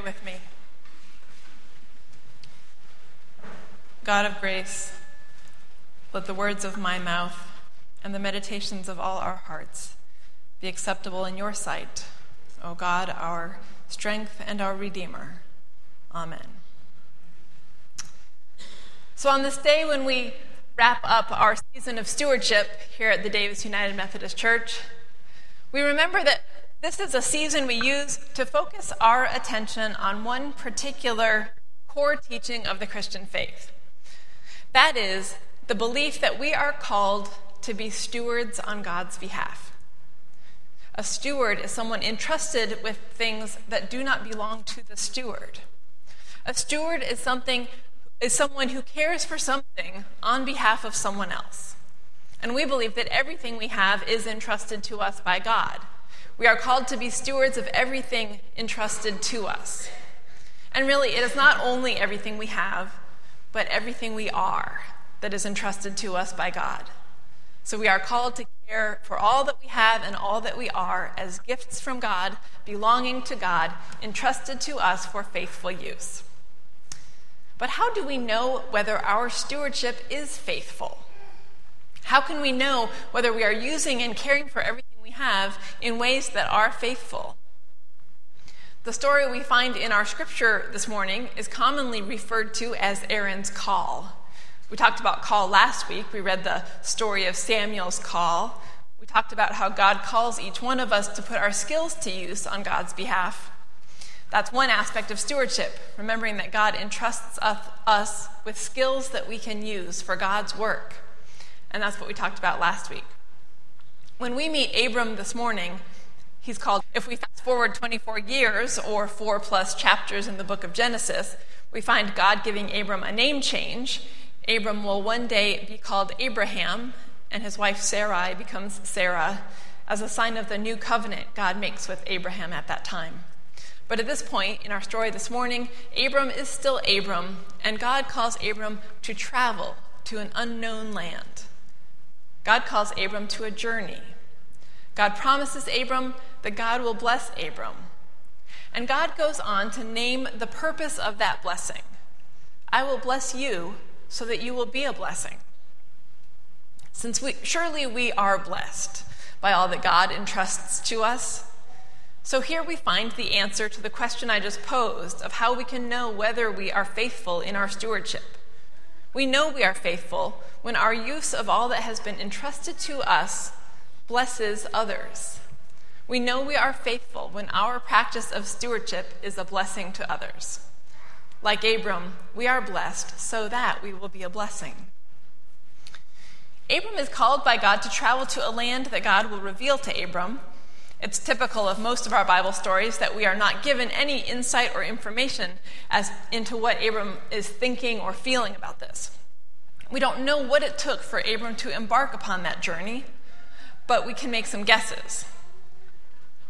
pray with me? God of grace, let the words of my mouth and the meditations of all our hearts be acceptable in your sight, O God, our strength and our Redeemer. Amen. So, on this day when we wrap up our season of stewardship here at the Davis United Methodist Church, we remember that this is a season we use to focus our attention on one particular core teaching of the Christian faith. That is, the belief that we are called to be stewards on God's behalf. A steward is someone entrusted with things that do not belong to the steward. A steward is something is someone who cares for something on behalf of someone else. And we believe that everything we have is entrusted to us by God. We are called to be stewards of everything entrusted to us. And really, it is not only everything we have, but everything we are that is entrusted to us by God. So we are called to care for all that we have and all that we are as gifts from God, belonging to God, entrusted to us for faithful use. But how do we know whether our stewardship is faithful? How can we know whether we are using and caring for everything we have in ways that are faithful. The story we find in our scripture this morning is commonly referred to as Abram's call. We talked about call last week. We read the story of Samuel's call. We talked about how God calls each one of us to put our skills to use on God's behalf. That's one aspect of stewardship, remembering that God entrusts us with skills that we can use for God's work. And that's what we talked about last week. When we meet Abram this morning, he's called, if we fast forward 24 years or four plus chapters in the book of Genesis, we find God giving Abram a name change. Abram will one day be called Abraham, and his wife Sarai becomes Sarah as a sign of the new covenant God makes with Abraham at that time. But at this point in our story this morning, Abram is still Abram, and God calls Abram to travel to an unknown land. God calls Abram to a journey. God promises Abram that God will bless Abram. And God goes on to name the purpose of that blessing I will bless you so that you will be a blessing. Since we, surely we are blessed by all that God entrusts to us. So here we find the answer to the question I just posed of how we can know whether we are faithful in our stewardship. We know we are faithful when our use of all that has been entrusted to us blesses others. We know we are faithful when our practice of stewardship is a blessing to others. Like Abram, we are blessed so that we will be a blessing. Abram is called by God to travel to a land that God will reveal to Abram. It's typical of most of our Bible stories that we are not given any insight or information as into what Abram is thinking or feeling about this. We don't know what it took for Abram to embark upon that journey, but we can make some guesses.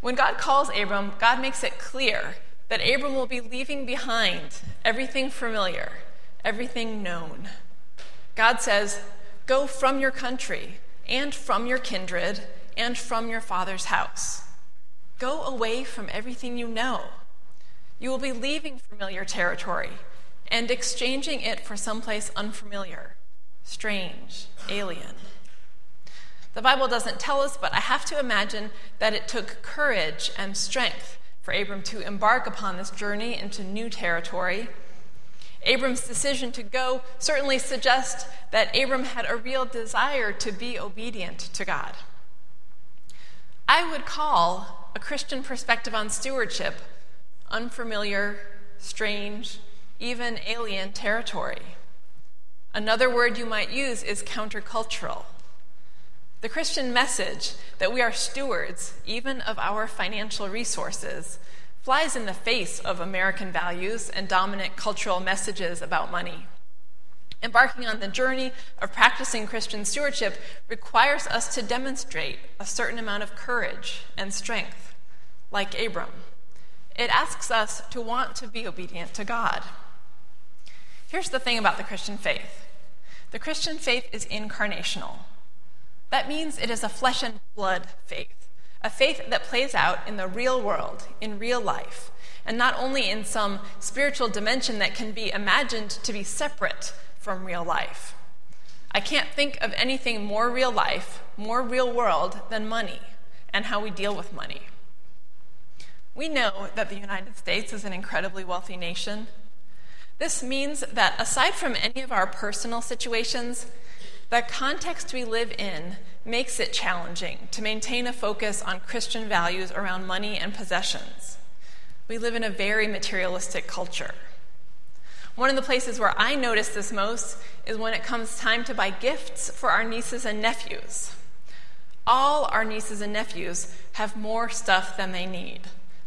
When God calls Abram, God makes it clear that Abram will be leaving behind everything familiar, everything known. God says, Go from your country and from your kindred and from your father's house. Go away from everything you know. You will be leaving familiar territory and exchanging it for someplace unfamiliar, strange, alien. The Bible doesn't tell us, but I have to imagine that it took courage and strength for Abram to embark upon this journey into new territory. Abram's decision to go certainly suggests that Abram had a real desire to be obedient to God. I would call a Christian perspective on stewardship unfamiliar, strange, even alien territory. Another word you might use is countercultural. The Christian message that we are stewards, even of our financial resources, flies in the face of American values and dominant cultural messages about money. Embarking on the journey of practicing Christian stewardship requires us to demonstrate a certain amount of courage and strength, like Abram. It asks us to want to be obedient to God. Here's the thing about the Christian faith the Christian faith is incarnational. That means it is a flesh and blood faith, a faith that plays out in the real world, in real life, and not only in some spiritual dimension that can be imagined to be separate from real life. I can't think of anything more real life, more real world than money and how we deal with money. We know that the United States is an incredibly wealthy nation. This means that aside from any of our personal situations, the context we live in makes it challenging to maintain a focus on Christian values around money and possessions. We live in a very materialistic culture. One of the places where I notice this most is when it comes time to buy gifts for our nieces and nephews. All our nieces and nephews have more stuff than they need,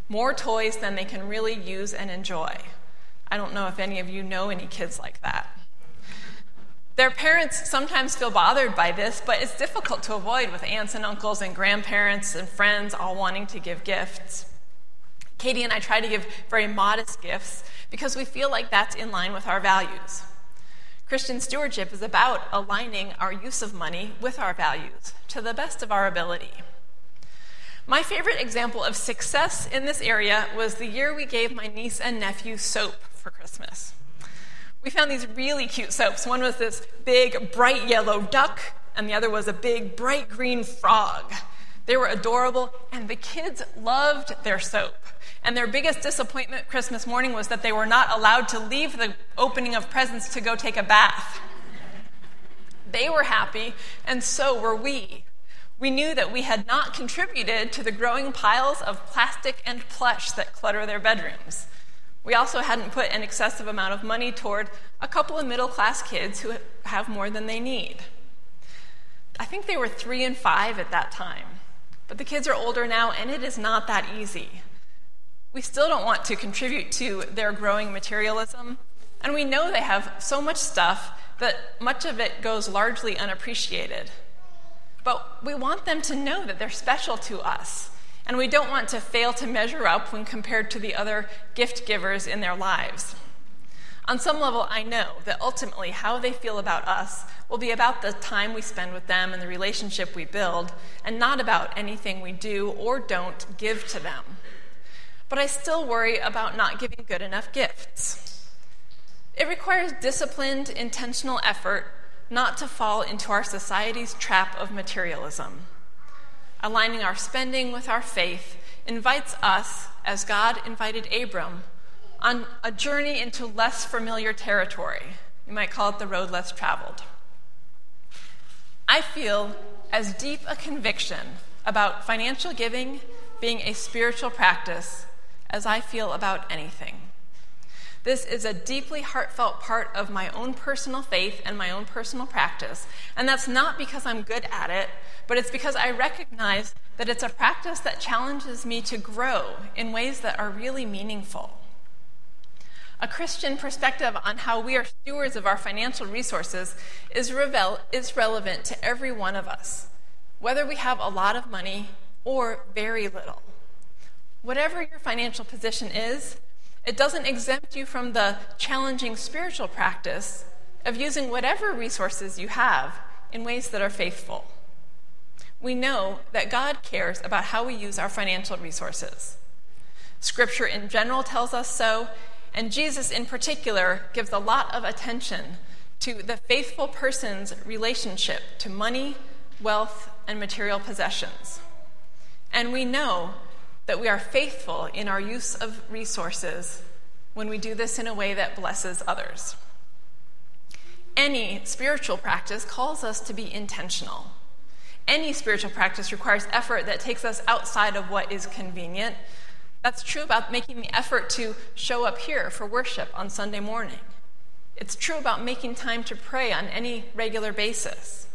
more toys than they can really use and enjoy. I don't know if any of you know any kids like that. Their parents sometimes feel bothered by this, but it's difficult to avoid with aunts and uncles and grandparents and friends all wanting to give gifts. Katie and I try to give very modest gifts because we feel like that's in line with our values. Christian stewardship is about aligning our use of money with our values to the best of our ability. My favorite example of success in this area was the year we gave my niece and nephew soap for Christmas. We found these really cute soaps. One was this big, bright yellow duck, and the other was a big, bright green frog. They were adorable, and the kids loved their soap. And their biggest disappointment Christmas morning was that they were not allowed to leave the opening of presents to go take a bath. They were happy, and so were we. We knew that we had not contributed to the growing piles of plastic and plush that clutter their bedrooms. We also hadn't put an excessive amount of money toward a couple of middle class kids who have more than they need. I think they were three and five at that time. But the kids are older now, and it is not that easy. We still don't want to contribute to their growing materialism, and we know they have so much stuff that much of it goes largely unappreciated. But we want them to know that they're special to us and we don't want to fail to measure up when compared to the other gift givers in their lives. On some level, I know that ultimately how they feel about us will be about the time we spend with them and the relationship we build, and not about anything we do or don't give to them. But I still worry about not giving good enough gifts. It requires disciplined, intentional effort not to fall into our society's trap of materialism aligning our spending with our faith, invites us, as God invited Abram, on a journey into less familiar territory. You might call it the road less traveled. I feel as deep a conviction about financial giving being a spiritual practice as I feel about anything. This is a deeply heartfelt part of my own personal faith and my own personal practice. And that's not because I'm good at it, but it's because I recognize that it's a practice that challenges me to grow in ways that are really meaningful. A Christian perspective on how we are stewards of our financial resources is, revel- is relevant to every one of us, whether we have a lot of money or very little. Whatever your financial position is, it doesn't exempt you from the challenging spiritual practice of using whatever resources you have in ways that are faithful. We know that God cares about how we use our financial resources. Scripture in general tells us so, and Jesus in particular gives a lot of attention to the faithful person's relationship to money, wealth, and material possessions. And we know that we are faithful in our use of resources when we do this in a way that blesses others. Any spiritual practice calls us to be intentional. Any spiritual practice requires effort that takes us outside of what is convenient. That's true about making the effort to show up here for worship on Sunday morning. It's true about making time to pray on any regular basis.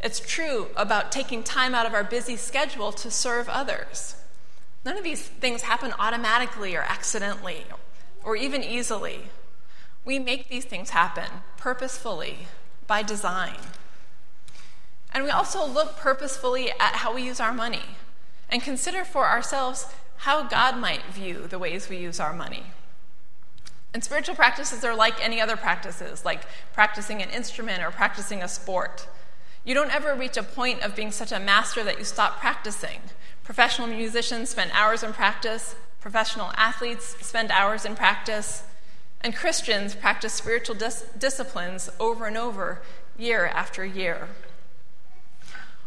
It's true about taking time out of our busy schedule to serve others. None of these things happen automatically or accidentally or even easily. We make these things happen purposefully by design. And we also look purposefully at how we use our money and consider for ourselves how God might view the ways we use our money. And spiritual practices are like any other practices, like practicing an instrument or practicing a sport. You don't ever reach a point of being such a master that you stop practicing. Professional musicians spend hours in practice, Professional athletes spend hours in practice, and Christians practice spiritual dis- disciplines over and over, year after year.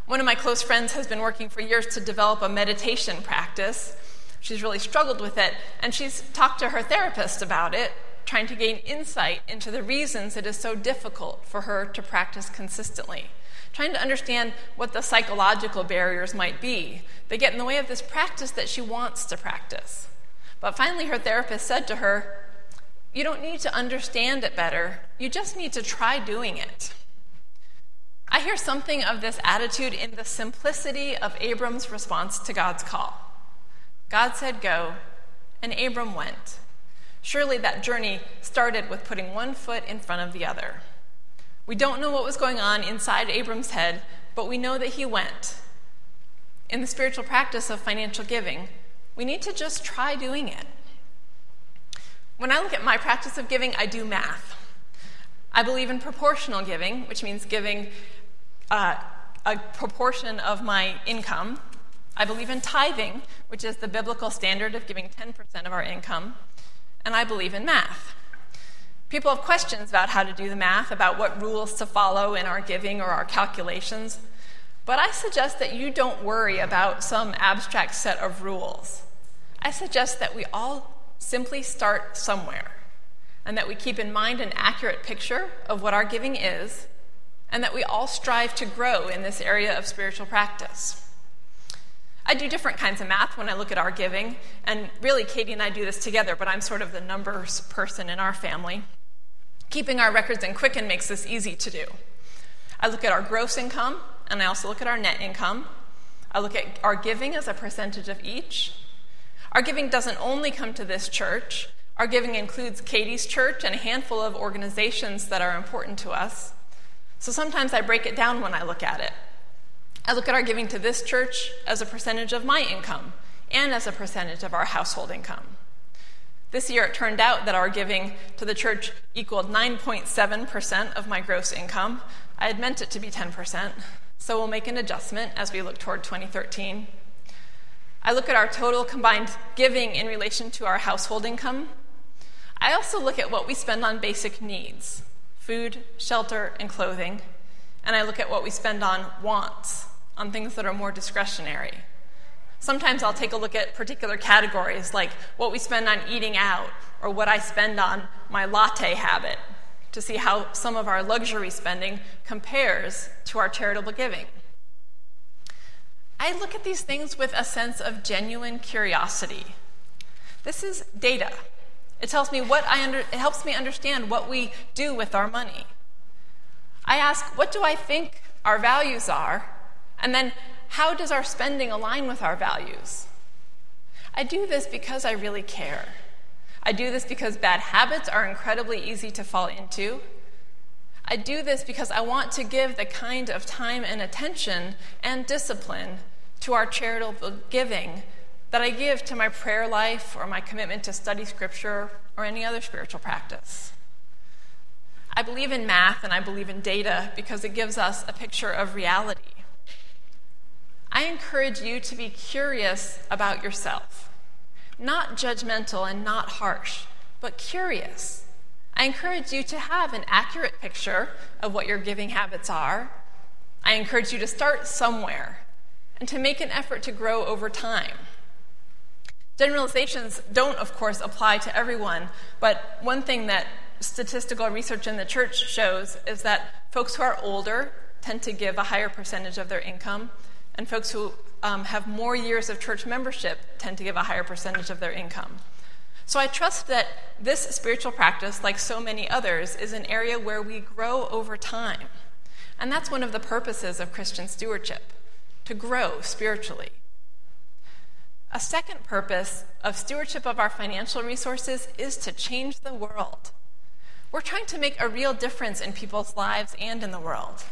One of my close friends has been working for years to develop a meditation practice. She's really struggled with it, and she's talked to her therapist about it, trying to gain insight into the reasons it is so difficult for her to practice consistently, trying to understand what the psychological barriers might be that get in the way of this practice that she wants to practice. But finally, her therapist said to her, You don't need to understand it better, you just need to try doing it. I hear something of this attitude in the simplicity of Abram's response to God's call. God said, Go, and Abram went. Surely that journey started with putting one foot in front of the other. We don't know what was going on inside Abram's head, but we know that he went. In the spiritual practice of financial giving, we need to just try doing it. When I look at my practice of giving, I do math. I believe in proportional giving, which means giving uh, a proportion of my income. I believe in tithing, which is the biblical standard of giving 10% of our income. And I believe in math. People have questions about how to do the math, about what rules to follow in our giving or our calculations. But I suggest that you don't worry about some abstract set of rules. I suggest that we all simply start somewhere and that we keep in mind an accurate picture of what our giving is and that we all strive to grow in this area of spiritual practice. I do different kinds of math when I look at our giving, and really, Katie and I do this together, but I'm sort of the numbers person in our family. Keeping our records in Quicken makes this easy to do. I look at our gross income, and I also look at our net income. I look at our giving as a percentage of each. Our giving doesn't only come to this church, our giving includes Katie's church and a handful of organizations that are important to us. So sometimes I break it down when I look at it. I look at our giving to this church as a percentage of my income and as a percentage of our household income. This year it turned out that our giving to the church equaled 9.7% of my gross income. I had meant it to be 10%, so we'll make an adjustment as we look toward 2013. I look at our total combined giving in relation to our household income. I also look at what we spend on basic needs food, shelter, and clothing. And I look at what we spend on wants, on things that are more discretionary. Sometimes I'll take a look at particular categories like what we spend on eating out or what I spend on my latte habit to see how some of our luxury spending compares to our charitable giving. I look at these things with a sense of genuine curiosity. This is data. It tells me what I under, it helps me understand what we do with our money. I ask, what do I think our values are? And then, how does our spending align with our values? I do this because I really care. I do this because bad habits are incredibly easy to fall into. I do this because I want to give the kind of time and attention and discipline to our charitable giving that I give to my prayer life or my commitment to study scripture or any other spiritual practice. I believe in math and I believe in data because it gives us a picture of reality. I encourage you to be curious about yourself, not judgmental and not harsh, but curious. I encourage you to have an accurate picture of what your giving habits are. I encourage you to start somewhere and to make an effort to grow over time. Generalizations don't, of course, apply to everyone, but one thing that statistical research in the church shows is that folks who are older tend to give a higher percentage of their income, and folks who um, have more years of church membership tend to give a higher percentage of their income. So I trust that this spiritual practice, like so many others, is an area where we grow over time. And that's one of the purposes of Christian stewardship to grow spiritually. A second purpose of stewardship of our financial resources is to change the world. We're trying to make a real difference in people's lives and in the world.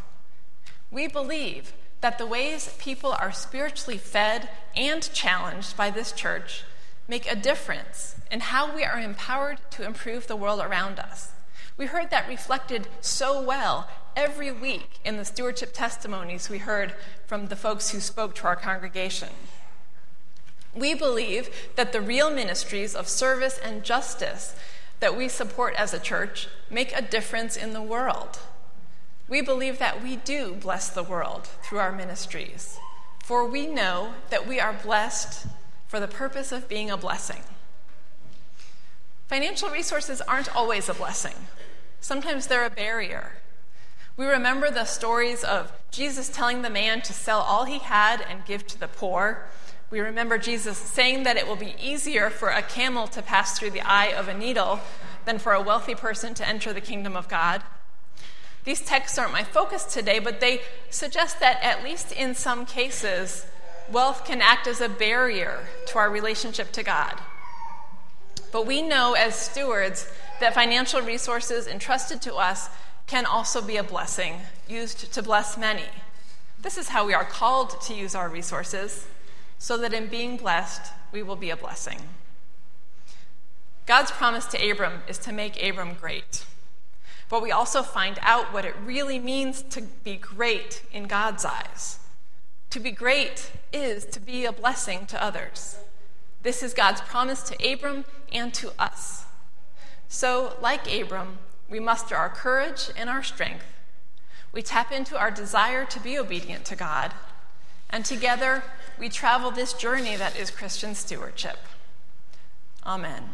We believe that the ways people are spiritually fed and challenged by this church make a difference in how we are empowered to improve the world around us. We heard that reflected so well every week in the stewardship testimonies we heard from the folks who spoke to our congregation. We believe that the real ministries of service and justice that we support as a church make a difference in the world. We believe that we do bless the world through our ministries, for we know that we are blessed for the purpose of being a blessing. Financial resources aren't always a blessing, sometimes they're a barrier. We remember the stories of Jesus telling the man to sell all he had and give to the poor. We remember Jesus saying that it will be easier for a camel to pass through the eye of a needle than for a wealthy person to enter the kingdom of God. These texts aren't my focus today, but they suggest that, at least in some cases, wealth can act as a barrier to our relationship to God. But we know as stewards that financial resources entrusted to us can also be a blessing, used to bless many. This is how we are called to use our resources, so that in being blessed, we will be a blessing. God's promise to Abram is to make Abram great. But we also find out what it really means to be great in God's eyes. To be great is to be a blessing to others. This is God's promise to Abram and to us. So, like Abram, we muster our courage and our strength. We tap into our desire to be obedient to God. And together, we travel this journey that is Christian stewardship. Amen.